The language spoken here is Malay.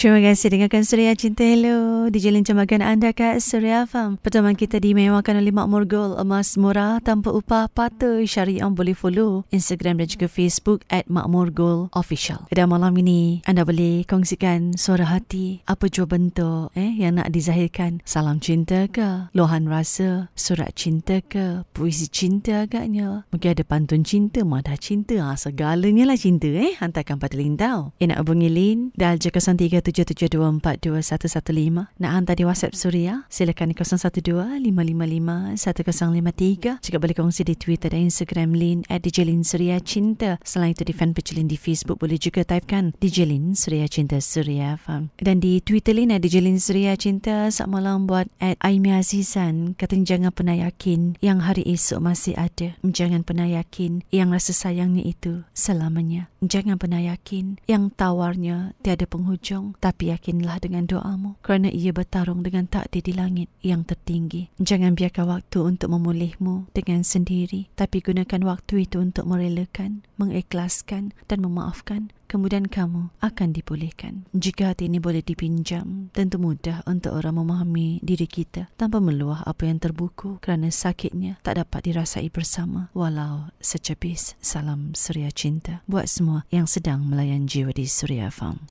Terima kasih dengarkan Surya Cinta Hello. DJ Lin cemakan anda kat Surya Farm. Pertemuan kita dimewakan oleh Makmur Gold Emas Murah Tanpa Upah patut Syariah boleh follow Instagram dan juga Facebook at Makmur Gold Official. Pada malam ini anda boleh kongsikan suara hati apa jua bentuk eh, yang nak dizahirkan. Salam cinta ke? Lohan rasa? Surat cinta ke? Puisi cinta agaknya? Mungkin ada pantun cinta, madah cinta. Ha, segalanya lah cinta eh. Hantarkan pada Lin tau. Eh nak hubungi Lin? Dial je 0377 0377242115. Nak hantar di WhatsApp Suria, silakan 0125551053. Juga boleh kongsi di Twitter dan Instagram Lin at DJ Lin Suria Cinta. Selain itu di fanpage Lin di Facebook, boleh juga typekan DJ Lin Suria Cinta Suria Farm. Dan di Twitter Lin at DJ Lin Suria Cinta, saat malam buat at Aimi Azizan, katanya jangan pernah yakin yang hari esok masih ada. Jangan pernah yakin yang rasa sayangnya itu selamanya. Jangan pernah yakin yang tawarnya tiada penghujung tapi yakinlah dengan doamu kerana ia bertarung dengan takdir di langit yang tertinggi jangan biarkan waktu untuk memulihmu dengan sendiri tapi gunakan waktu itu untuk merelakan mengikhlaskan dan memaafkan kemudian kamu akan dipulihkan. Jika hati ini boleh dipinjam, tentu mudah untuk orang memahami diri kita tanpa meluah apa yang terbuku kerana sakitnya tak dapat dirasai bersama walau secepis salam suria cinta buat semua yang sedang melayan jiwa di Suria Farm.